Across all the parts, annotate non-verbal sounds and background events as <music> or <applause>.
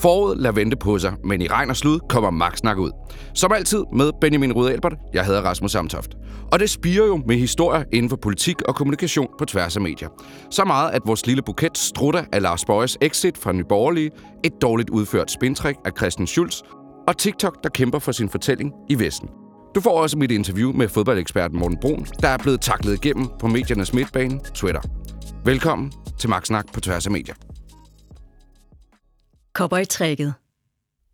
Foråret lader vente på sig, men i regn og slud kommer Max snak ud. Som altid med Benjamin Rud Albert, jeg hedder Rasmus Samtoft. Og det spiger jo med historier inden for politik og kommunikation på tværs af medier. Så meget, at vores lille buket strutter af Lars Bøjes exit fra Nyborgerlige, et dårligt udført spintræk af Christian Schulz, og TikTok, der kæmper for sin fortælling i Vesten. Du får også mit interview med fodboldeksperten Morten Brun, der er blevet taklet igennem på mediernes midtbane, Twitter. Velkommen til Max Snak på tværs af medier. Cowboy-trækket.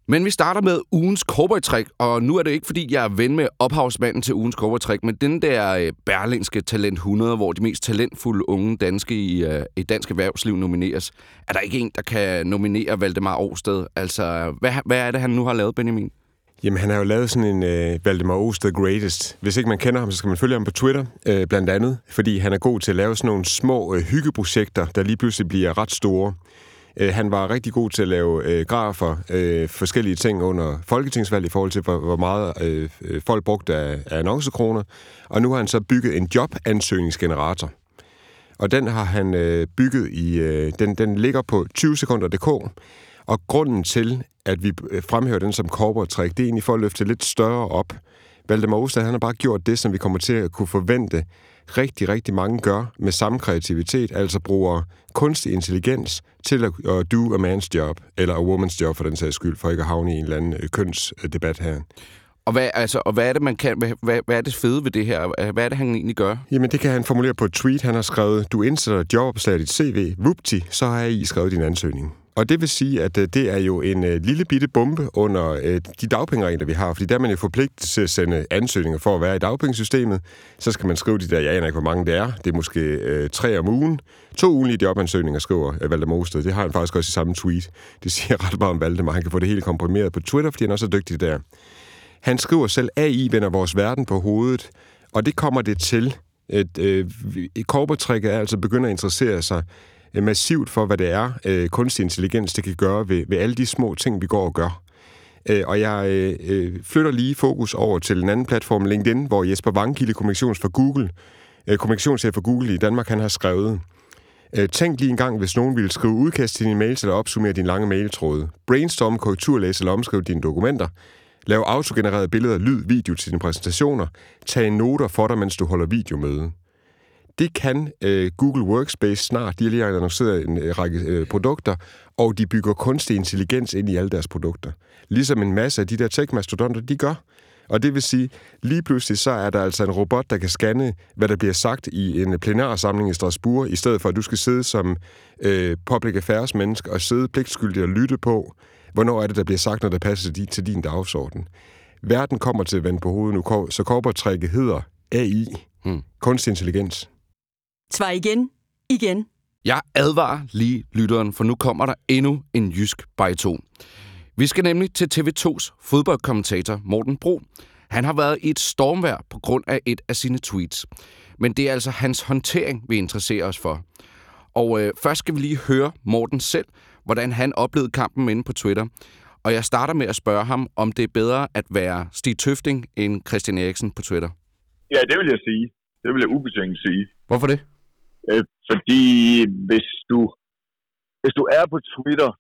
Men vi starter med ugens cowboy og nu er det ikke, fordi jeg er ven med ophavsmanden til ugens cowboy men den der øh, berlingske Talent 100, hvor de mest talentfulde unge danske i, uh, i dansk erhvervsliv nomineres. Er der ikke en, der kan nominere Valdemar Åsted? Altså, hvad, hvad er det, han nu har lavet, Benjamin? Jamen, han har jo lavet sådan en uh, Valdemar Åsted Greatest. Hvis ikke man kender ham, så skal man følge ham på Twitter, uh, blandt andet, fordi han er god til at lave sådan nogle små uh, hyggeprojekter, der lige pludselig bliver ret store. Øh, han var rigtig god til at lave øh, grafer, øh, forskellige ting under folketingsvalg i forhold til, hvor, hvor meget øh, øh, folk brugte af, af annoncekroner. Og nu har han så bygget en jobansøgningsgenerator. Og den har han øh, bygget i... Øh, den, den ligger på 20 sekunder.dk. Og grunden til, at vi øh, fremhæver den som corporate det er egentlig for at løfte lidt større op. Valdemar Ostad, han har bare gjort det, som vi kommer til at kunne forvente rigtig, rigtig mange gør med samme kreativitet, altså bruger kunstig intelligens til at, at do a man's job, eller a woman's job for den sags skyld, for ikke at havne i en eller anden øh, kønsdebat her. Og hvad, altså, og hvad er det, man kan, hvad, hvad er det fede ved det her? Hvad er det, han egentlig gør? Jamen, det kan han formulere på et tweet. Han har skrevet, du indsætter jobopslag i dit CV, vupti, så har I skrevet din ansøgning. Og det vil sige, at øh, det er jo en øh, lille bitte bombe under øh, de dagpengeregler, vi har. Fordi der er man jo forpligtet til at sende ansøgninger for at være i dagpengesystemet. Så skal man skrive de der, jeg aner ikke, hvor mange det er. Det er måske øh, tre om ugen. To ugenlige jobansøgninger, skriver øh, Valdemar Det har han faktisk også i samme tweet. Det <laughs> siger ret meget om Valdemar. Han kan få det hele komprimeret på Twitter, fordi han også er dygtig der. Han skriver selv, AI vender vores verden på hovedet. Og det kommer det til. Et, øh, et er altså begynder at interessere sig Øh, massivt for, hvad det er, øh, kunstig intelligens det kan gøre ved, ved alle de små ting, vi går og gør. Øh, og jeg øh, øh flytter lige fokus over til en anden platform, LinkedIn, hvor Jesper Vangkilde, kommunikations for Google, øh, kommunikationschef for Google i Danmark, han har skrevet, øh, Tænk lige en gang, hvis nogen ville skrive udkast til dine mails eller opsummere din lange mailtråde. Brainstorm, korrekturlæse eller omskrive dine dokumenter. Lav autogenererede billeder, lyd, video til dine præsentationer. Tag noter for dig, mens du holder videomøde. Det kan øh, Google Workspace snart. De har lige annonceret en øh, række øh, produkter, og de bygger kunstig intelligens ind i alle deres produkter. Ligesom en masse af de der tech-mastodonter, de gør. Og det vil sige, lige pludselig så er der altså en robot, der kan scanne, hvad der bliver sagt i en plenarsamling i Strasbourg, i stedet for at du skal sidde som øh, public affairs menneske og sidde pligtskyldigt og lytte på, hvornår er det, der bliver sagt, når der passer til din, til din dagsorden. Verden kommer til at vende på hovedet nu, så korportrækket hedder AI, hmm. kunstig intelligens. Svar igen. Igen. Jeg advarer lige lytteren, for nu kommer der endnu en jysk bariton. Vi skal nemlig til TV2's fodboldkommentator Morten Bro. Han har været i et stormvær på grund af et af sine tweets. Men det er altså hans håndtering, vi interesserer os for. Og øh, først skal vi lige høre Morten selv, hvordan han oplevede kampen inde på Twitter. Og jeg starter med at spørge ham, om det er bedre at være Stig Tøfting end Christian Eriksen på Twitter. Ja, det vil jeg sige. Det vil jeg ubetinget sige. Hvorfor det? Øh, fordi hvis du, hvis du er på Twitter,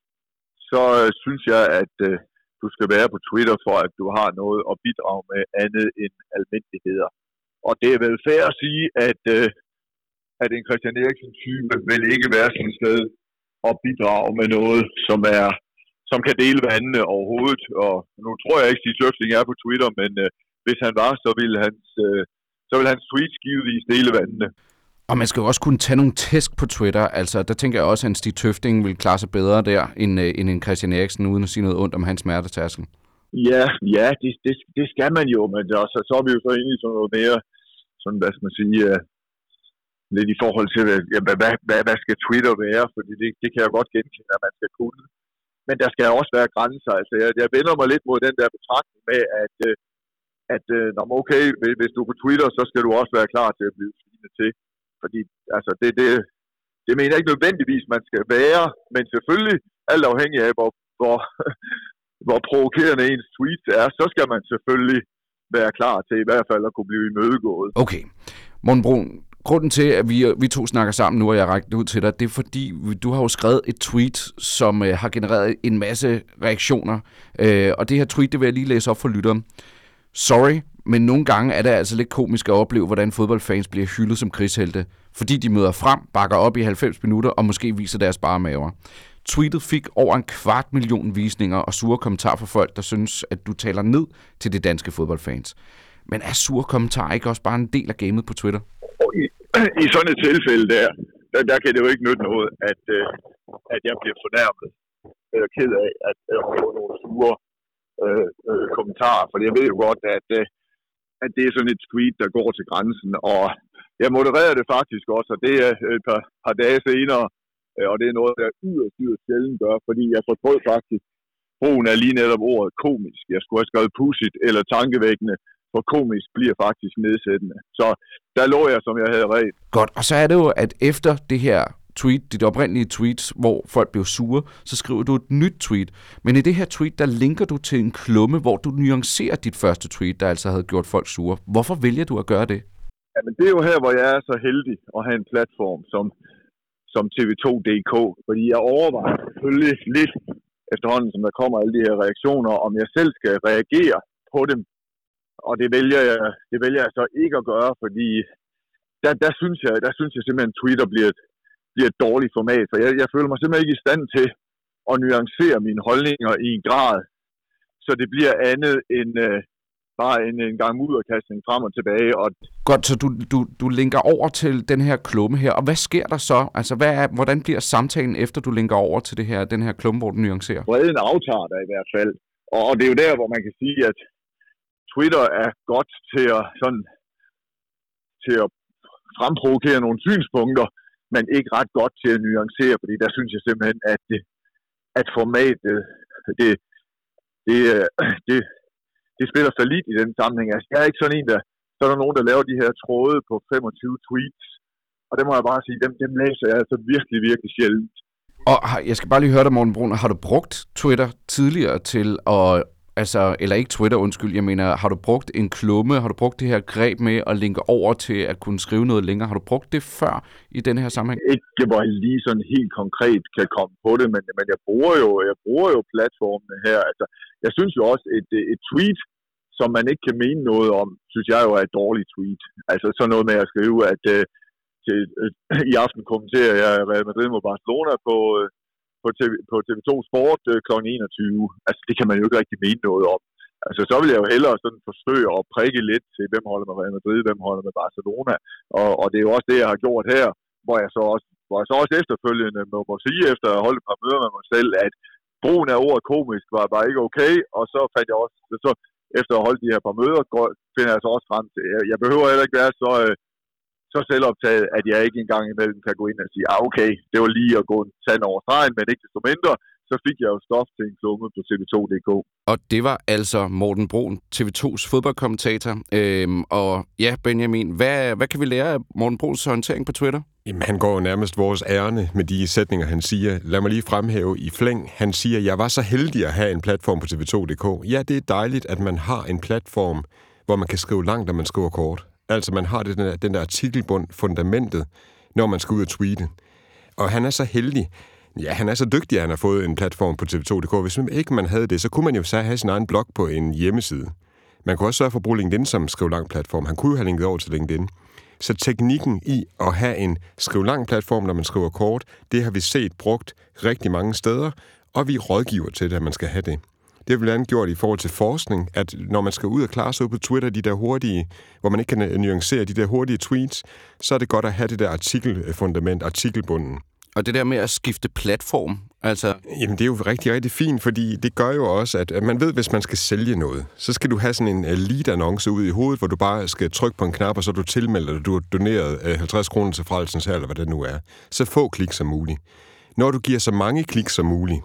så øh, synes jeg, at øh, du skal være på Twitter for, at du har noget at bidrage med andet end almindeligheder. Og det er vel fair at sige, at, øh, at en Christian Eriksen-type vil ikke være sådan et sted og bidrage med noget, som er som kan dele vandene overhovedet. Og nu tror jeg ikke, at Steve er på Twitter, men øh, hvis han var, så ville hans, øh, så ville hans tweets givetvis dele vandene. Og man skal jo også kunne tage nogle tæsk på Twitter. Altså, der tænker jeg også, at en Stig Tøfting vil klare sig bedre der, end, uh, end en Christian Eriksen, uden at sige noget ondt om hans smertetærskel. Ja, ja det, det, det skal man jo, men det så, så er vi jo så inde i sådan noget mere, sådan, hvad skal man sige, uh, lidt i forhold til, ja, hvad, hvad, hvad, hvad skal Twitter være, fordi det, det kan jeg godt genkende, at man skal kunne. Men der skal også være grænser. Altså, jeg, jeg vender mig lidt mod den der betragtning med, at, uh, at uh, okay, hvis du er på Twitter, så skal du også være klar til at blive svinet til. Fordi altså, det, det, det mener jeg ikke nødvendigvis, man skal være, men selvfølgelig alt afhængig af, hvor, hvor, <laughs> hvor provokerende ens tweets er, så skal man selvfølgelig være klar til i hvert fald at kunne blive imødegået. Okay. Morten Brun, grunden til, at vi, vi to snakker sammen nu, og jeg rækker ud til dig, det er fordi, du har jo skrevet et tweet, som øh, har genereret en masse reaktioner. Øh, og det her tweet, det vil jeg lige læse op for lytteren. Sorry, men nogle gange er det altså lidt komisk at opleve, hvordan fodboldfans bliver hyldet som krigshelte, fordi de møder frem, bakker op i 90 minutter og måske viser deres bare maver. Tweetet fik over en kvart million visninger og sure kommentarer fra folk, der synes, at du taler ned til de danske fodboldfans. Men er sure kommentarer ikke også bare en del af gamet på Twitter? i, <clears throat> i sådan et tilfælde der, der, der kan det jo ikke nytte noget, at, øh, at jeg bliver fornærmet eller ked af at øh, få nogle sure øh, øh, kommentarer. For jeg ved jo godt, at, øh, at det er sådan et tweet, der går til grænsen, og jeg modererede det faktisk også, og det er øh, et par, par dage senere, øh, og det er noget, der yderst, yderst sjældent gør, fordi jeg fortrød faktisk brugen af lige netop ordet komisk. Jeg skulle have skrevet pudsigt eller tankevækkende, for komisk bliver faktisk nedsættende. Så der lå jeg, som jeg havde ret. Godt, og så er det jo, at efter det her tweet, dit oprindelige tweet, hvor folk blev sure, så skriver du et nyt tweet. Men i det her tweet, der linker du til en klumme, hvor du nuancerer dit første tweet, der altså havde gjort folk sure. Hvorfor vælger du at gøre det? Jamen, det er jo her, hvor jeg er så heldig at have en platform som, som TV2.dk, fordi jeg overvejer selvfølgelig lidt efterhånden, som der kommer alle de her reaktioner, om jeg selv skal reagere på dem og det vælger, jeg, det vælger jeg så ikke at gøre, fordi der, der, synes, jeg, der synes jeg simpelthen, at Twitter bliver et, bliver et dårligt format. For jeg, jeg føler mig simpelthen ikke i stand til at nuancere mine holdninger i en grad, så det bliver andet end øh, bare en, en gang mudderkastning frem og tilbage. Og Godt, så du, du, du linker over til den her klumme her, og hvad sker der så? Altså, hvad er, hvordan bliver samtalen efter, du linker over til det her, den her klumme, hvor du nuancerer? Breden aftager der i hvert fald. Og, og det er jo der, hvor man kan sige, at Twitter er godt til at, sådan, til at fremprovokere nogle synspunkter, men ikke ret godt til at nuancere, fordi der synes jeg simpelthen, at, det, at formatet, det, det, øh, det, det spiller sig lidt i den sammenhæng. Altså, jeg er ikke sådan en, der, så er der nogen, der laver de her tråde på 25 tweets, og det må jeg bare sige, dem, dem læser jeg altså virkelig, virkelig sjældent. Og jeg skal bare lige høre dig, Morten Brun, har du brugt Twitter tidligere til at Altså, eller ikke Twitter, undskyld, jeg mener, har du brugt en klumme, har du brugt det her greb med at linke over til at kunne skrive noget længere? Har du brugt det før i den her sammenhæng? Ikke hvor jeg lige sådan helt konkret kan komme på det, men, men jeg, bruger jo, jeg bruger jo platformene her. Altså, jeg synes jo også, et, et tweet, som man ikke kan mene noget om, synes jeg jo er et dårligt tweet. Altså sådan noget med at skrive, at uh, til, uh, i aften kommenterer jeg Real Madrid mod Barcelona på, øh, på, TV, på TV2 Sport øh, kl. 21. Altså, det kan man jo ikke rigtig mene noget om. Altså, så vil jeg jo hellere sådan forsøge at prikke lidt til, hvem holder med Real Madrid, hvem holder med Barcelona. Og, og det er jo også det, jeg har gjort her, hvor jeg så også, hvor jeg så også efterfølgende må, må sige, efter at have holdt et par møder med mig selv, at brugen af ordet komisk var bare ikke okay, og så fandt jeg også, så efter at have holdt de her par møder, går, finder jeg så også frem til, jeg, jeg behøver heller ikke være så, øh, så selvoptaget, at jeg ikke engang imellem kan gå ind og sige, ah okay, det var lige at gå en tand over stregen, men ikke desto mindre, så fik jeg jo stof til en klumme på TV2.dk. Og det var altså Morten Brun, TV2's fodboldkommentator. Øhm, og ja, Benjamin, hvad, hvad kan vi lære af Morten Bruns håndtering på Twitter? Jamen, han går nærmest vores ærne med de sætninger, han siger. Lad mig lige fremhæve i flæng. Han siger, jeg var så heldig at have en platform på TV2.dk. Ja, det er dejligt, at man har en platform, hvor man kan skrive langt, og man skriver kort. Altså, man har det, den, der, den der artikelbund, fundamentet, når man skal ud og tweete. Og han er så heldig, ja, han er så dygtig, at han har fået en platform på TV2.dk. Hvis ikke man havde det, så kunne man jo så have sin egen blog på en hjemmeside. Man kunne også sørge for at bruge LinkedIn som skriv lang platform. Han kunne jo have linket over til LinkedIn. Så teknikken i at have en skriv lang platform, når man skriver kort, det har vi set brugt rigtig mange steder, og vi rådgiver til det, at man skal have det. Det har vi blandt andet gjort i forhold til forskning, at når man skal ud og klare sig ud på Twitter, de der hurtige, hvor man ikke kan nuancere de der hurtige tweets, så er det godt at have det der artikelfundament, artikelbunden. Og det der med at skifte platform, altså... Jamen, det er jo rigtig, rigtig fint, fordi det gør jo også, at man ved, hvis man skal sælge noget, så skal du have sådan en lead-annonce ud i hovedet, hvor du bare skal trykke på en knap, og så du tilmelder dig, du har doneret 50 kroner til frelsens her, eller hvad det nu er. Så få klik som muligt. Når du giver så mange klik som muligt,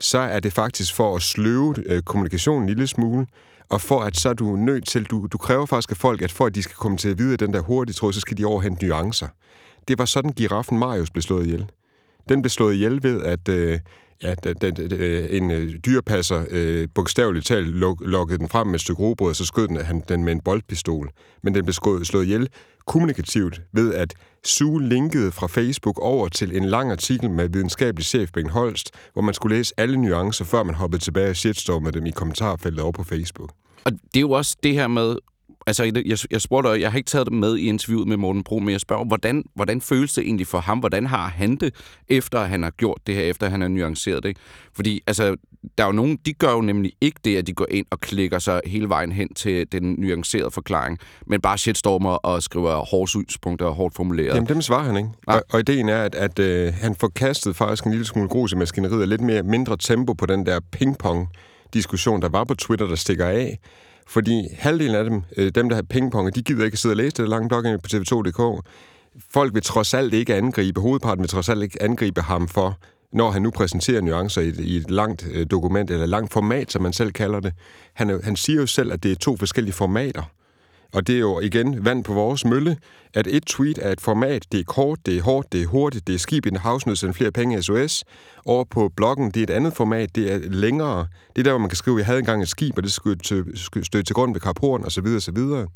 så er det faktisk for at sløve øh, kommunikationen en lille smule, og for at så er du nødt til, du, du kræver faktisk af folk, at for at de skal komme til at vide den der hurtige tråd, så skal de overhente nuancer. Det var sådan, giraffen Marius blev slået ihjel. Den blev slået ihjel ved, at øh, ja, den, da, en øh, dyrepasser øh, bogstaveligt talt luk, lukkede den frem med et stykke robrød, og så skød den, han den med en boldpistol. Men den blev slået, slået ihjel kommunikativt ved, at suge linkede fra Facebook over til en lang artikel med videnskabelig chef Bengt Holst, hvor man skulle læse alle nuancer, før man hoppede tilbage og shitstormede dem i kommentarfeltet over på Facebook. Og det er jo også det her med, altså jeg, jeg spurgte, jeg har ikke taget det med i interviewet med Morten Bro, men jeg spørger, hvordan, hvordan føles det egentlig for ham? Hvordan har han det, efter han har gjort det her, efter han har nuanceret det? Fordi altså, der er jo nogen, de gør jo nemlig ikke det, at de går ind og klikker sig hele vejen hen til den nuancerede forklaring, men bare shitstormer og skriver hårde synspunkter og hårdt formuleret. Jamen, dem svarer han ikke. Nej. Og, og ideen er, at, at øh, han forkastede faktisk en lille smule grus i maskineriet og lidt mere, mindre tempo på den der pingpong diskussion, der var på Twitter, der stikker af. Fordi halvdelen af dem, øh, dem der har pingpong, de gider ikke sidde og læse det lange blog på tv2.dk. Folk vil trods alt ikke angribe, hovedparten vil trods alt ikke angribe ham for, når han nu præsenterer nuancer i et, i et langt øh, dokument, eller langt format, som man selv kalder det. Han, øh, han siger jo selv, at det er to forskellige formater. Og det er jo igen vand på vores mølle, at et tweet er et format, det er kort, det er hårdt, det er hurtigt, det er skib i en havsnød, send flere penge i SOS. Over på bloggen, det er et andet format, det er længere. Det er der, hvor man kan skrive, jeg havde engang et skib, og det skulle støtte støde til grund ved Kap osv. og så videre, og så videre.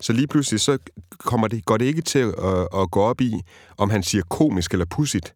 Så lige pludselig, så kommer det, går det ikke til at, at gå op i, om han siger komisk eller pudsigt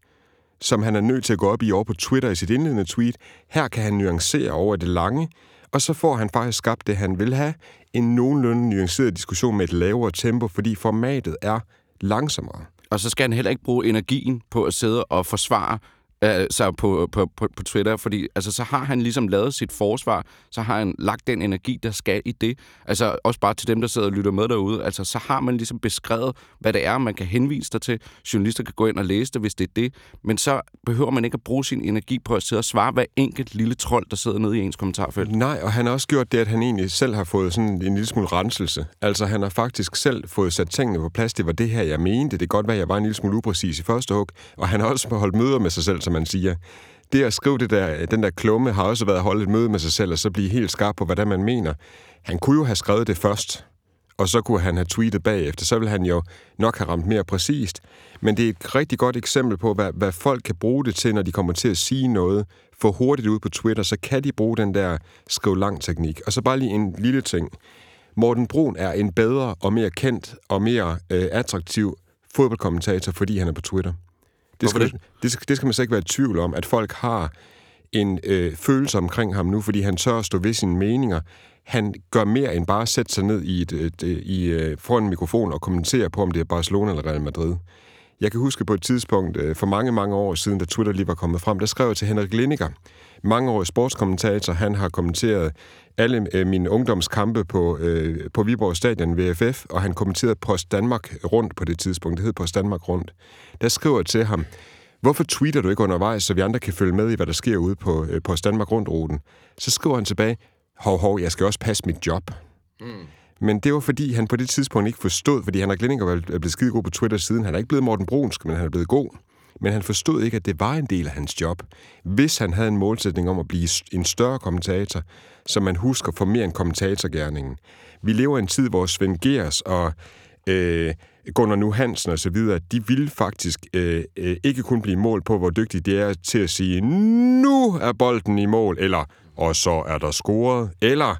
som han er nødt til at gå op i over på Twitter i sit indledende tweet. Her kan han nuancere over det lange, og så får han faktisk skabt det, han vil have, en nogenlunde nuanceret diskussion med et lavere tempo, fordi formatet er langsommere. Og så skal han heller ikke bruge energien på at sidde og forsvare altså på, på, på, på Twitter, fordi altså, så har han ligesom lavet sit forsvar, så har han lagt den energi, der skal i det. Altså også bare til dem, der sidder og lytter med derude, altså så har man ligesom beskrevet, hvad det er, man kan henvise dig til. Journalister kan gå ind og læse det, hvis det er det, men så behøver man ikke at bruge sin energi på at sidde og svare hver enkelt lille trold, der sidder nede i ens kommentarfelt. Nej, og han har også gjort det, at han egentlig selv har fået sådan en lille smule renselse. Altså, han har faktisk selv fået sat tingene på plads. Det var det her, jeg mente. Det kan godt være, jeg var en lille smule upræcis i første hug. Og han har også holdt møder med sig selv, som man siger. Det at skrive det der, øh, den der klumme har også været at holde et møde med sig selv, og så blive helt skarp på, hvad det man mener. Han kunne jo have skrevet det først, og så kunne han have tweetet bagefter. Så ville han jo nok have ramt mere præcist. Men det er et rigtig godt eksempel på, hvad, hvad folk kan bruge det til, når de kommer til at sige noget for hurtigt ud på Twitter, så kan de bruge den der skriv lang teknik. Og så bare lige en lille ting. Morten Brun er en bedre og mere kendt og mere øh, attraktiv fodboldkommentator, fordi han er på Twitter. Det skal, Hvorfor det? skal, det skal man så ikke være i tvivl om, at folk har en øh, følelse omkring ham nu, fordi han tør at stå ved sine meninger. Han gør mere end bare at sætte sig ned i et, et, et, i, øh, foran en mikrofon og kommentere på, om det er Barcelona eller Real Madrid. Jeg kan huske på et tidspunkt øh, for mange, mange år siden, da Twitter lige var kommet frem, der skrev jeg til Henrik Lindiger, mangeårig sportskommentator. Han har kommenteret alle øh, mine ungdomskampe på, øh, på Viborg Stadion VFF, og han kommenterede Post Danmark rundt på det tidspunkt. Det hed Post Danmark rundt. Der skriver jeg til ham, hvorfor tweeter du ikke undervejs, så vi andre kan følge med i, hvad der sker ude på øh, Post Danmark rundt-ruten? Så skriver han tilbage, hov, hov, jeg skal også passe mit job. Men det var fordi, han på det tidspunkt ikke forstod, fordi han har Glenninger var blevet skide god på Twitter siden. Han er ikke blevet Morten Brunsk, men han er blevet god. Men han forstod ikke, at det var en del af hans job. Hvis han havde en målsætning om at blive en større kommentator, som man husker for mere end kommentatorgærningen. Vi lever i en tid, hvor Svend Gers og øh, Gunnar Nu Hansen og så videre, de vil faktisk øh, øh, ikke kun blive mål på, hvor dygtige de er til at sige, nu er bolden i mål, eller og så er der scoret, eller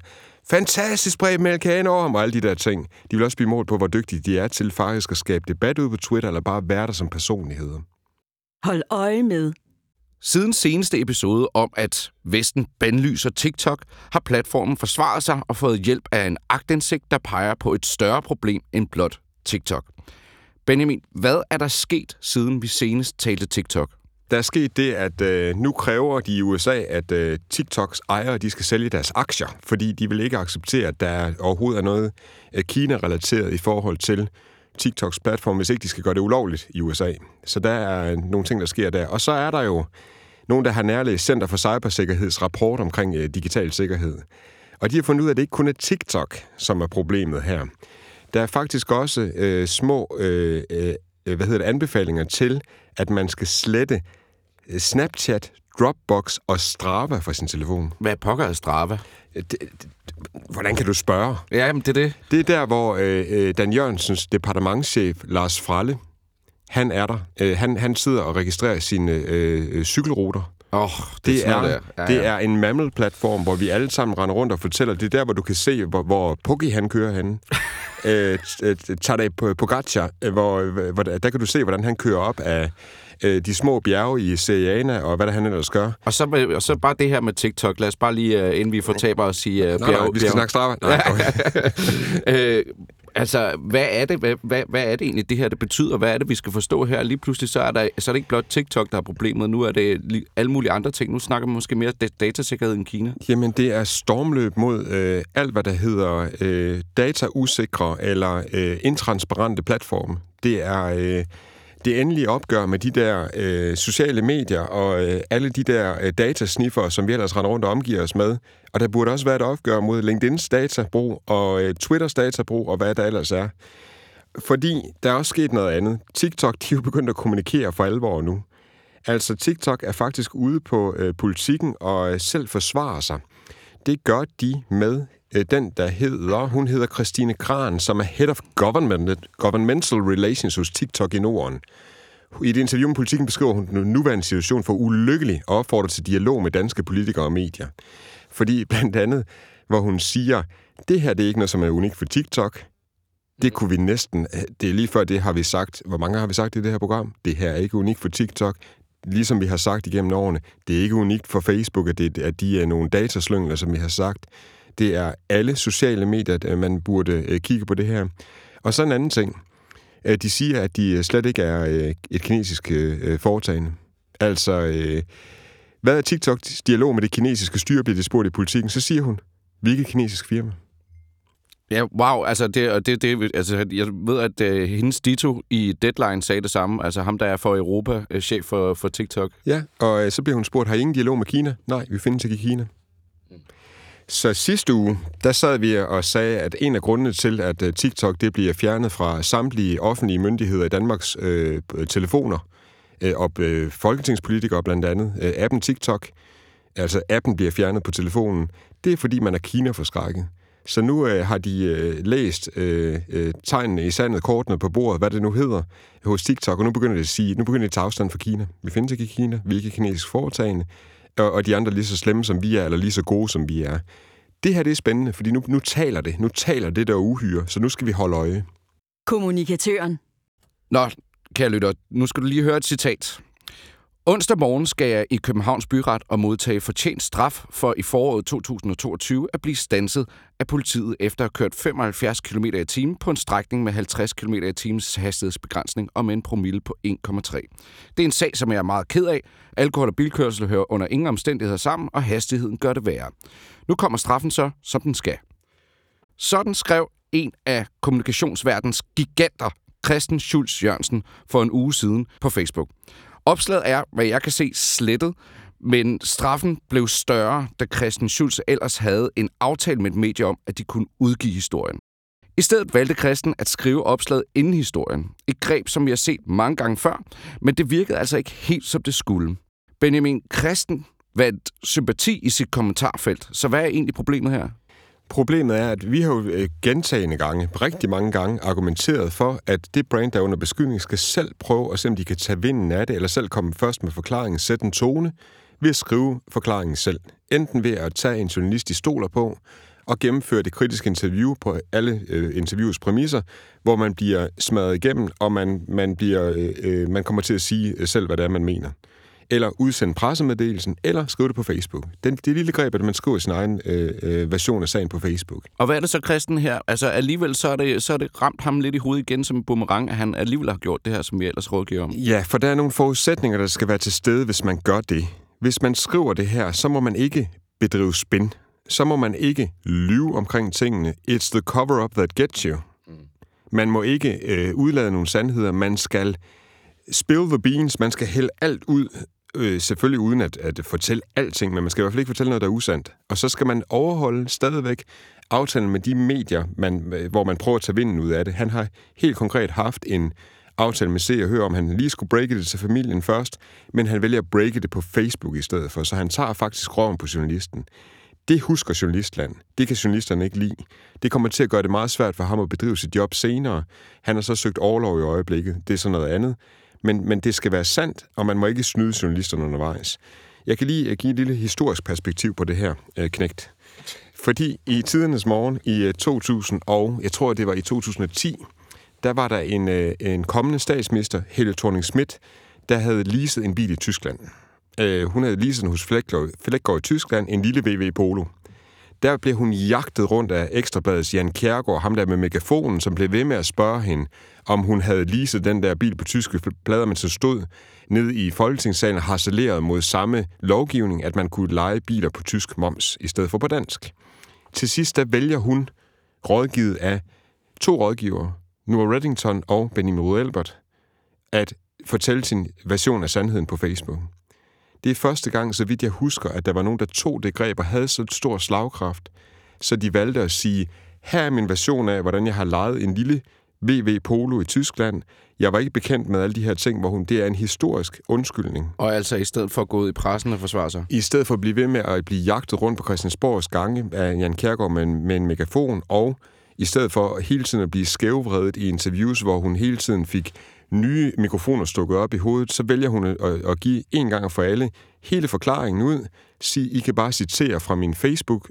fantastisk brev med om og alle de der ting. De vil også blive målt på, hvor dygtige de er til faktisk at skabe debat ud på Twitter, eller bare være der som personligheder. Hold øje med. Siden seneste episode om, at Vesten bandlyser TikTok, har platformen forsvaret sig og fået hjælp af en agtindsigt, der peger på et større problem end blot TikTok. Benjamin, hvad er der sket, siden vi senest talte TikTok? Der er sket det, at øh, nu kræver de i USA, at øh, TikToks ejere de skal sælge deres aktier, fordi de vil ikke acceptere, at der overhovedet er noget øh, Kina-relateret i forhold til TikToks platform, hvis ikke de skal gøre det ulovligt i USA. Så der er nogle ting, der sker der. Og så er der jo nogen, der har nærlæst Center for Cybersikkerheds rapport omkring øh, digital sikkerhed. Og de har fundet ud af, at det ikke kun er TikTok, som er problemet her. Der er faktisk også øh, små øh, øh, hvad hedder det, anbefalinger til, at man skal slette øh, Snapchat, Dropbox og Strava fra sin telefon. Hvad pokker er Strava? Det, det, hvordan kan du spørge? Ja, jamen, det er det. Det er der, hvor øh, øh, Dan Jørgensens departementschef, Lars Fralle, han er der. Øh, han, han sidder og registrerer sine øh, cykelruter Åh, oh, det, Det, er, sådan er, der. ja, det er en mammal-platform, hvor vi alle sammen render rundt og fortæller. Det er der, hvor du kan se, hvor, hvor Puggy han kører henne. <laughs> øh, Tadej Pogacar, øh, hvor, hvor, der kan du se, hvordan han kører op af øh, de små bjerge i Seriana, og hvad der han ellers gør. Og så, med- og så bare det her med TikTok. Lad os bare lige, uh, inden vi fortaber os, sige uh, Nej, nej, vi skal snakke straffe. Nej, okay. <laughs> øh, altså, hvad er, det, hvad, hvad, hvad er det egentlig, det her det betyder? Hvad er det, vi skal forstå her? Lige pludselig, så er, der, så er det ikke blot TikTok, der er problemet. Nu er det alle mulige andre ting. Nu snakker man måske mere da- datasikkerhed end Kina. Jamen, det er stormløb mod øh, alt, hvad der hedder øh, datausikre eller øh, intransparente platforme. Det er øh, det endelige opgør med de der øh, sociale medier og øh, alle de der øh, datasniffer, som vi ellers render rundt og omgiver os med. Og der burde også være et opgør mod LinkedIn's databrug og øh, Twitters databrug og hvad der ellers er. Fordi der er også sket noget andet. TikTok, de er jo begyndt at kommunikere for alvor nu. Altså, TikTok er faktisk ude på øh, politikken og øh, selv forsvarer sig. Det gør de med øh, den, der hedder, hun hedder Christine Kran, som er Head of Government, Governmental Relations hos TikTok i Norden. I et interview med politikken beskriver hun den nuværende situation for ulykkelig og opfordrer til dialog med danske politikere og medier. Fordi blandt andet, hvor hun siger, det her det er ikke noget, som er unikt for TikTok. Det kunne vi næsten, det er lige før det har vi sagt. Hvor mange har vi sagt i det her program? Det her er ikke unikt for TikTok. Ligesom vi har sagt igennem årene, det er ikke unikt for Facebook, at, det, at de er nogle dataslyngler, som vi har sagt. Det er alle sociale medier, at man burde øh, kigge på det her. Og så en anden ting. Øh, De siger, at de øh, slet ikke er øh, et kinesisk øh, foretagende. Altså, øh, hvad er TikToks dialog med det kinesiske styre, bliver det spurgt i politikken, så siger hun, vi er ikke et kinesisk firma. Ja, wow. Altså, det, det, det, altså, jeg ved, at uh, hendes Dito i Deadline sagde det samme. Altså ham, der er for Europa, uh, chef for, for TikTok. Ja, og øh, så bliver hun spurgt, har I ingen dialog med Kina? Nej, vi findes ikke i Kina. Så sidste uge, der sad vi og sagde, at en af grundene til, at øh, TikTok det bliver fjernet fra samtlige offentlige myndigheder i Danmarks øh, telefoner, øh, og øh, folketingspolitikere blandt andet, øh, appen TikTok, altså appen bliver fjernet på telefonen, det er fordi, man er Kina-forskrækket. Så nu øh, har de øh, læst øh, øh, tegnene i sandet, kortene på bordet, hvad det nu hedder, hos TikTok, og nu begynder de at sige, nu begynder de at tage afstand fra Kina. Vi findes ikke i Kina, vi er ikke kinesisk foretagende, og, og de andre lige så slemme, som vi er, eller lige så gode, som vi er. Det her det er spændende, fordi nu, nu taler det. Nu taler det der uhyre, så nu skal vi holde øje. Kommunikatøren. Nå, kære lytter, nu skal du lige høre et citat. Onsdag morgen skal jeg i Københavns Byret og modtage fortjent straf for i foråret 2022 at blive stanset af politiet efter at have kørt 75 km i timen på en strækning med 50 km i timens hastighedsbegrænsning og med en promille på 1,3. Det er en sag, som jeg er meget ked af. Alkohol og bilkørsel hører under ingen omstændigheder sammen, og hastigheden gør det værre. Nu kommer straffen så, som den skal. Sådan skrev en af kommunikationsverdens giganter, Christen Schulz Jørgensen, for en uge siden på Facebook. Opslaget er, hvad jeg kan se, slettet, men straffen blev større, da Christian Schulz ellers havde en aftale med et medie om, at de kunne udgive historien. I stedet valgte Christian at skrive opslaget inden historien. Et greb, som vi har set mange gange før, men det virkede altså ikke helt, som det skulle. Benjamin Christen vandt sympati i sit kommentarfelt, så hvad er egentlig problemet her? Problemet er, at vi har jo øh, gentagende gange, rigtig mange gange, argumenteret for, at det brand, der er under beskydning, skal selv prøve at se, om de kan tage vinden af det, eller selv komme først med forklaringen, sætte en tone, ved at skrive forklaringen selv. Enten ved at tage en journalist, de stoler på, og gennemføre det kritiske interview på alle øh, interviews præmisser, hvor man bliver smadret igennem, og man, man, bliver, øh, øh, man kommer til at sige selv, hvad det er, man mener. Eller udsende pressemeddelelsen, eller skrive det på Facebook. Den, det lille greb, at man skriver sin egen øh, øh, version af sagen på Facebook. Og hvad er det så, Christen, her? Altså alligevel så er, det, så er det ramt ham lidt i hovedet igen som en boomerang, at han alligevel har gjort det her, som vi ellers rådgiver om. Ja, for der er nogle forudsætninger, der skal være til stede, hvis man gør det. Hvis man skriver det her, så må man ikke bedrive spin. Så må man ikke lyve omkring tingene. It's the cover-up that gets you. Man må ikke øh, udlade nogle sandheder. Man skal spill the beans. Man skal hælde alt ud. Øh, selvfølgelig uden at, at fortælle alting, men man skal i hvert fald ikke fortælle noget, der er usandt. Og så skal man overholde stadigvæk aftalen med de medier, man, øh, hvor man prøver at tage vinden ud af det. Han har helt konkret haft en aftale med Se og Hør om, han lige skulle breake det til familien først, men han vælger at breake det på Facebook i stedet for, så han tager faktisk røven på journalisten. Det husker journalistland. Det kan journalisterne ikke lide. Det kommer til at gøre det meget svært for ham at bedrive sit job senere. Han har så søgt overlov i øjeblikket. Det er så noget andet. Men, men det skal være sandt, og man må ikke snyde journalisterne undervejs. Jeg kan lige øh, give et lille historisk perspektiv på det her, øh, knægt. Fordi i tidernes morgen i øh, 2000, og jeg tror, det var i 2010, der var der en, øh, en kommende statsminister, Helle thorning Schmidt, der havde leaset en bil i Tyskland. Hun havde leaset hos Flækgaard i Tyskland, en lille VW Polo der blev hun jagtet rundt af Ekstrabladets Jan Kjærgaard, ham der med megafonen, som blev ved med at spørge hende, om hun havde leaset den der bil på tyske plader, men så stod ned i Folketingssalen og harcelerede mod samme lovgivning, at man kunne lege biler på tysk moms i stedet for på dansk. Til sidst der vælger hun, rådgivet af to rådgivere, Noah Reddington og Benjamin Rode Albert, at fortælle sin version af sandheden på Facebook. Det er første gang, så vidt jeg husker, at der var nogen, der tog det greb og havde så stor slagkraft, så de valgte at sige, her er min version af, hvordan jeg har lejet en lille VV Polo i Tyskland. Jeg var ikke bekendt med alle de her ting, hvor hun, det er en historisk undskyldning. Og altså i stedet for at gå ud i pressen og forsvare sig? I stedet for at blive ved med at blive jagtet rundt på Christiansborgs gange af Jan Kjærgaard med en, med en megafon, og i stedet for hele tiden at blive skævvredet i interviews, hvor hun hele tiden fik nye mikrofoner stukket op i hovedet, så vælger hun at, at give en gang for alle hele forklaringen ud. Sig, I kan bare citere fra min Facebook.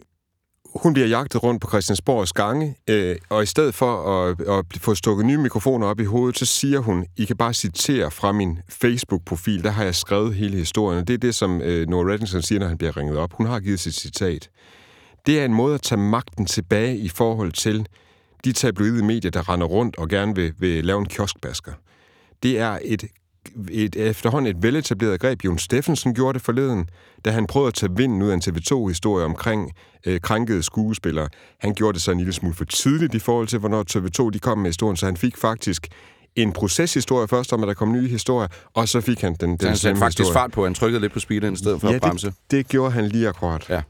Hun bliver jagtet rundt på Christiansborgs gange, øh, og i stedet for at, at få stukket nye mikrofoner op i hovedet, så siger hun, I kan bare citere fra min Facebook-profil. Der har jeg skrevet hele historien. Det er det, som øh, Noah Reddington siger, når han bliver ringet op. Hun har givet sit citat. Det er en måde at tage magten tilbage i forhold til de tabloide medier, der render rundt og gerne vil, vil lave en kioskbasker det er et et, efterhånden et veletableret greb. Jon Steffensen gjorde det forleden, da han prøvede at tage vinden ud af en TV2-historie omkring øh, krænkede skuespillere. Han gjorde det så en lille smule for tidligt i forhold til, hvornår TV2 de kom med historien, så han fik faktisk en proceshistorie først om, at der kom nye historier, og så fik han den, den så han faktisk historie. fart på, han trykkede lidt på speederen i stedet for ja, at bremse. Det, det gjorde han lige akkurat. Ja.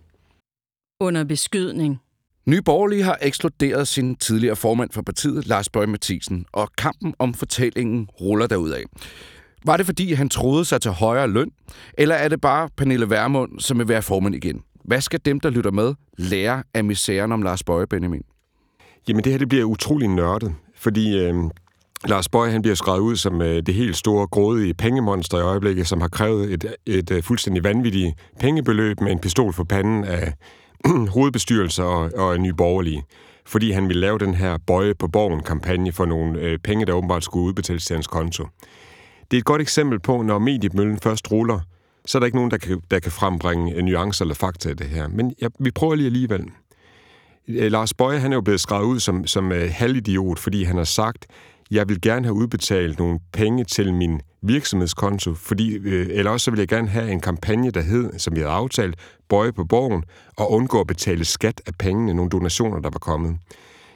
Under beskydning. Nye Borgerlige har ekskluderet sin tidligere formand for partiet, Lars Bøge Mathisen, og kampen om fortællingen ruller derudad. Var det fordi, han troede sig til højere løn, eller er det bare Pernille Værmund, som vil være formand igen? Hvad skal dem, der lytter med, lære af misæren om Lars Bøge, Benjamin? Jamen det her det bliver utrolig nørdet, fordi øh, Lars Bøge han bliver skrevet ud som øh, det helt store, grådige pengemonster i øjeblikket, som har krævet et, et, et øh, fuldstændig vanvittigt pengebeløb med en pistol for panden af <clears throat> hovedbestyrelser og, og Nye Borgerlige, fordi han ville lave den her bøje på borgen-kampagne for nogle øh, penge, der åbenbart skulle udbetales til hans konto. Det er et godt eksempel på, når mediemøllen først ruller, så er der ikke nogen, der kan, der kan frembringe øh, nuancer eller fakta af det her. Men ja, vi prøver lige alligevel. Øh, Lars Bøje, han er jo blevet skrevet ud som, som øh, halvidiot, fordi han har sagt, jeg vil gerne have udbetalt nogle penge til min virksomhedskonto, fordi, øh, eller også så vil jeg gerne have en kampagne, der hed, som vi havde aftalt, Bøje på borgen, og undgå at betale skat af pengene, nogle donationer, der var kommet.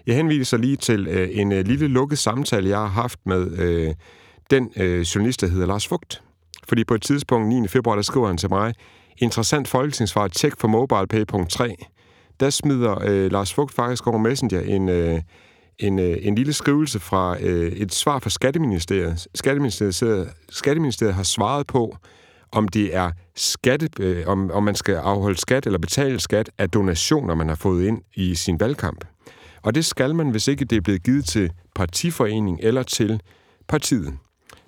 Jeg henviser lige til øh, en øh, lille lukket samtale, jeg har haft med øh, den øh, journalist, der hedder Lars Fugt. Fordi på et tidspunkt, 9. februar, der skriver han til mig, interessant folketingsvar, tjek for MobilePay.3. Der smider øh, Lars Fugt faktisk over Messenger en... Øh, en, øh, en lille skrivelse fra øh, et svar fra Skatteministeriet. Skatteministeriet, Skatteministeriet har svaret på, om det er skatte, øh, om, om man skal afholde skat eller betale skat af donationer, man har fået ind i sin valgkamp. Og det skal man, hvis ikke det er blevet givet til partiforening eller til partiet.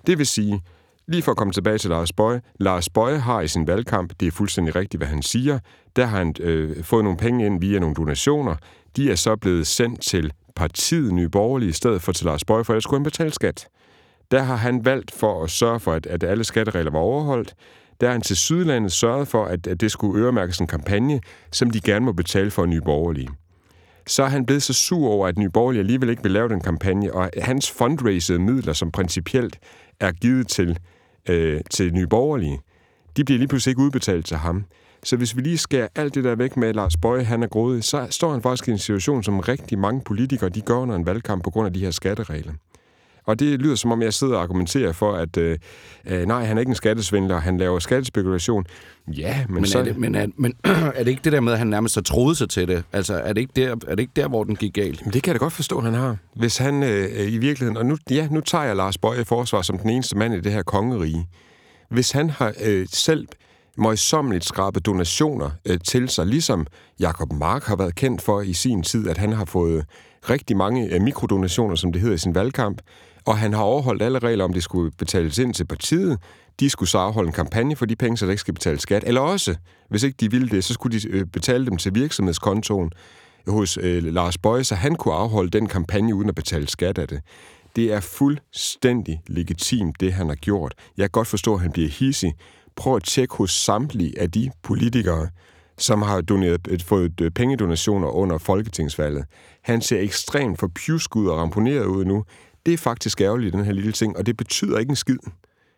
Det vil sige, lige for at komme tilbage til Lars Bøje, Lars Bøje har i sin valgkamp, det er fuldstændig rigtigt, hvad han siger, der har han øh, fået nogle penge ind via nogle donationer. De er så blevet sendt til partiet Nye Borgerlige i stedet for til Lars Bøge, for ellers skulle han betale skat. Der har han valgt for at sørge for, at, at alle skatteregler var overholdt. Der har han til Sydlandet sørget for, at, at det skulle øremærkes en kampagne, som de gerne må betale for Nye Borgerlige. Så er han blevet så sur over, at Nye Borgerlige alligevel ikke vil lave den kampagne, og hans fundraisede midler, som principielt er givet til, øh, til Nye Borgerlige, de bliver lige pludselig ikke udbetalt til ham. Så hvis vi lige skærer alt det der væk med, at Lars Bøje han er grådig, så står han faktisk i en situation, som rigtig mange politikere de gør under en valgkamp på grund af de her skatteregler. Og det lyder som om, jeg sidder og argumenterer for, at øh, øh nej, han er ikke en skattesvindler, han laver skattespekulation. Ja, men, men så... Er det, men, er, men <clears throat> er det ikke det der med, at han nærmest har troet sig til det? Altså, er det ikke der, er det ikke der hvor den gik galt? Men det kan jeg da godt forstå, han har. Hvis han øh, i virkeligheden... Og nu, ja, nu tager jeg Lars Bøje i forsvar som den eneste mand i det her kongerige. Hvis han har øh, selv møjsommeligt skrabe donationer øh, til sig, ligesom Jakob Mark har været kendt for i sin tid, at han har fået rigtig mange øh, mikrodonationer, som det hedder i sin valgkamp, og han har overholdt alle regler om, det skulle betales ind til partiet. De skulle så afholde en kampagne for de penge, så der ikke skal betales skat. Eller også, hvis ikke de ville det, så skulle de øh, betale dem til virksomhedskontoen hos øh, Lars Bøje, så han kunne afholde den kampagne uden at betale skat af det. Det er fuldstændig legitimt, det han har gjort. Jeg kan godt forstå, at han bliver hissig. Prøv at tjekke hos samtlige af de politikere, som har doneret, øh, fået øh, pengedonationer under folketingsvalget. Han ser ekstremt for ud og ramponeret ud nu. Det er faktisk ærgerligt, den her lille ting, og det betyder ikke en skid.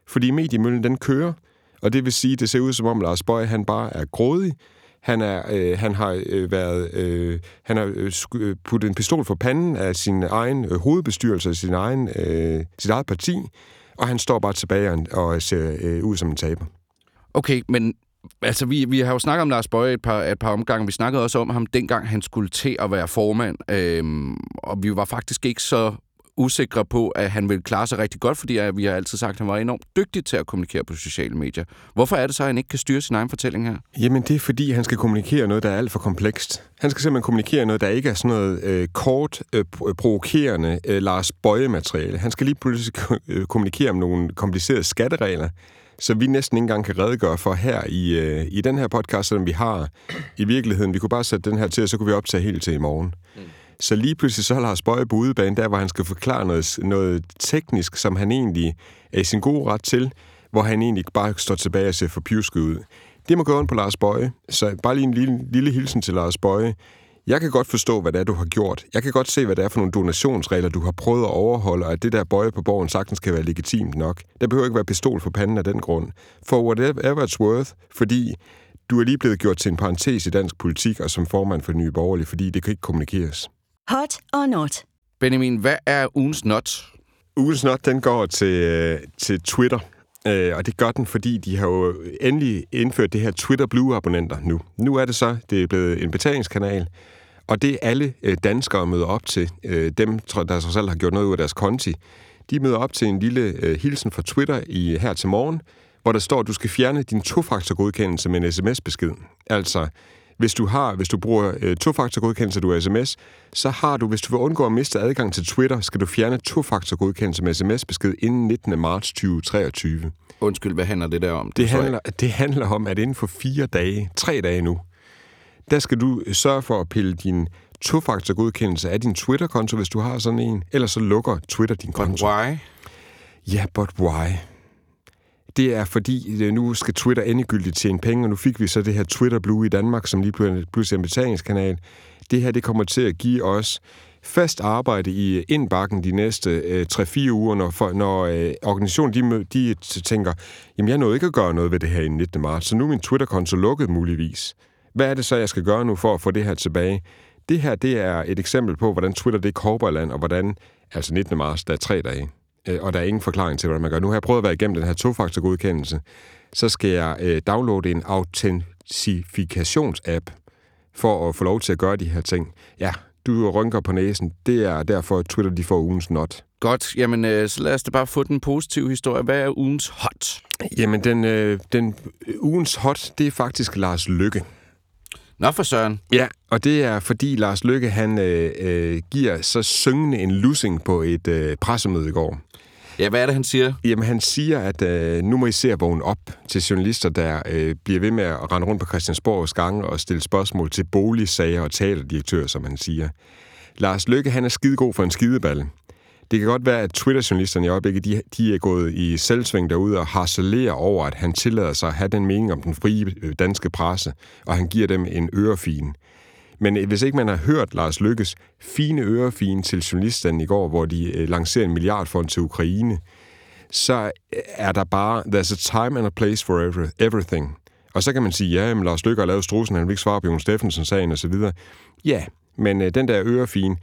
Fordi mediemøllen, den kører, og det vil sige, det ser ud som om Lars Bøje, han bare er grådig, han, er, øh, han har øh, været, øh, han har øh, øh, puttet en pistol for panden af sin egen øh, hovedbestyrelse, sin egen, øh, sit eget parti, og han står bare tilbage og, og ser øh, ud som en taber. Okay, men altså, vi, vi har jo snakket om Lars Bøje et par, et par omgange. Vi snakkede også om ham dengang, han skulle til at være formand. Øhm, og vi var faktisk ikke så usikre på, at han ville klare sig rigtig godt, fordi vi har altid sagt, at han var enormt dygtig til at kommunikere på sociale medier. Hvorfor er det så, at han ikke kan styre sin egen fortælling her? Jamen, det er fordi, han skal kommunikere noget, der er alt for komplekst. Han skal simpelthen kommunikere noget, der ikke er sådan noget øh, kort, øh, øh provokerende øh, Lars Bøje-materiale. Han skal lige pludselig <laughs> kommunikere om nogle komplicerede skatteregler, så vi næsten ikke engang kan redegøre for her i, øh, i den her podcast, som vi har i virkeligheden. Vi kunne bare sætte den her til, og så kunne vi optage helt til i morgen. Mm. Så lige pludselig så har Lars Bøje på udebane, der hvor han skal forklare noget, noget teknisk, som han egentlig er i sin gode ret til, hvor han egentlig bare står tilbage og ser for pjusket ud. Det må gå ondt på Lars Bøje. Så bare lige en lille, lille hilsen til Lars Bøje. Jeg kan godt forstå, hvad det er, du har gjort. Jeg kan godt se, hvad det er for nogle donationsregler, du har prøvet at overholde, og at det der bøje på borgen sagtens kan være legitimt nok. Der behøver ikke være pistol for panden af den grund. For whatever it's worth, fordi du er lige blevet gjort til en parentes i dansk politik og som formand for Nye Borgerlige, fordi det kan ikke kommunikeres. Hot or not? Benjamin, hvad er ugens not? Ugens not, den går til, øh, til Twitter. Øh, og det gør den, fordi de har jo endelig indført det her Twitter Blue-abonnenter nu. Nu er det så, det er blevet en betalingskanal, og det alle øh, danskere møder op til, øh, dem, der så selv har gjort noget ud af deres konti, de møder op til en lille øh, hilsen fra Twitter i her til morgen, hvor der står, at du skal fjerne din tofaktorgodkendelse med en sms-besked. Altså, hvis du har, hvis du bruger øh, tofaktorgodkendelse, du er sms, så har du, hvis du vil undgå at miste adgang til Twitter, skal du fjerne tofaktorgodkendelse med sms-besked inden 19. marts 2023. Undskyld, hvad handler det der om? Det, det, handler, det handler om, at inden for fire dage, tre dage nu, der skal du sørge for at pille din tofaktorgodkendelse af din Twitter-konto, hvis du har sådan en, eller så lukker Twitter din konto. But why? Ja, but why? Det er fordi, øh, nu skal Twitter endegyldigt tjene penge, og nu fik vi så det her Twitter Blue i Danmark, som lige pludselig er en betalingskanal. Det her, det kommer til at give os fast arbejde i øh, indbakken de næste øh, 3-4 uger, når, for, når øh, organisationen de, de tænker, jamen jeg nåede ikke at gøre noget ved det her i 19. marts, så nu er min Twitter-konto lukket muligvis. Hvad er det så, jeg skal gøre nu for at få det her tilbage? Det her, det er et eksempel på, hvordan Twitter det er korberland, og hvordan, altså 19. marts, der er tre dage øh, og der er ingen forklaring til, hvordan man gør. Nu har jeg prøvet at være igennem den her tofaktorgodkendelse. Så skal jeg øh, downloade en autentifikationsapp for at få lov til at gøre de her ting. Ja, du rynker på næsen. Det er derfor, Twitter de får ugens not. Godt. Jamen, øh, så lad os da bare få den positive historie. Hvad er ugens hot? Jamen, den, øh, den øh, ugens hot, det er faktisk Lars Lykke. Nå for søren. Ja, og det er fordi Lars Lykke, han øh, øh, giver så syngende en lussing på et øh, pressemøde i går. Ja, hvad er det, han siger? Jamen, han siger, at øh, nu må I se at vågne op til journalister, der øh, bliver ved med at rende rundt på Christiansborgs gange og stille spørgsmål til boligsager og teaterdirektører, som han siger. Lars Lykke, han er skidegod for en skideballe. Det kan godt være, at Twitter-journalisterne i øjeblikket, de, de er gået i selvsving derude og harcelerer over, at han tillader sig at have den mening om den frie øh, danske presse, og han giver dem en ørefin. Men øh, hvis ikke man har hørt Lars Lykkes fine ørefin til journalisterne i går, hvor de lancerede lancerer en milliardfond til Ukraine, så er der bare, there's a time and a place for everything. Og så kan man sige, ja, men Lars Lykke har lavet strusen, han vil ikke svare på Jon Steffensen-sagen osv. Ja, men den der ørefin,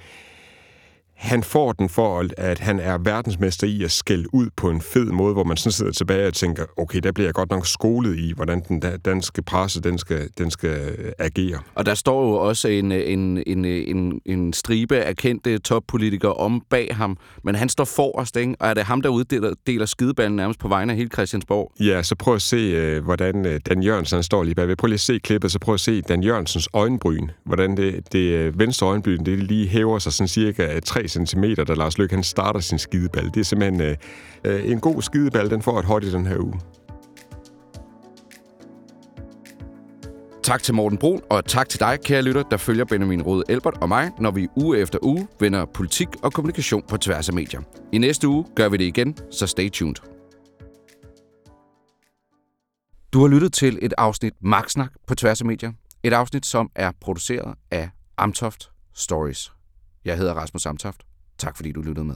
han får den for, at han er verdensmester i at skælde ud på en fed måde, hvor man sådan sidder tilbage og tænker, okay, der bliver jeg godt nok skolet i, hvordan den danske presse, den skal, den skal agere. Og der står jo også en, en, en, en, en stribe af kendte toppolitikere om bag ham, men han står forrest, ikke? Og er det ham, der uddeler deler skideballen nærmest på vegne af hele Christiansborg? Ja, så prøv at se, øh, hvordan øh, Dan Jørgensen står lige bagved. Prøv lige at se klippet, så prøv at se Dan Jørgensens øjenbryn. Hvordan det, det øh, venstre øjenbryn, det lige hæver sig sådan cirka 3 3 cm, da Lars Løkke han starter sin skideball. Det er simpelthen øh, øh, en god skideball, den får et hot i den her uge. Tak til Morten Brun, og tak til dig, kære lytter, der følger Benjamin Rode Elbert og mig, når vi uge efter uge vender politik og kommunikation på tværs af medier. I næste uge gør vi det igen, så stay tuned. Du har lyttet til et afsnit Magtsnak på tværs af medier. Et afsnit, som er produceret af Amtoft Stories. Jeg hedder Rasmus Samtoft. Tak fordi du lyttede med.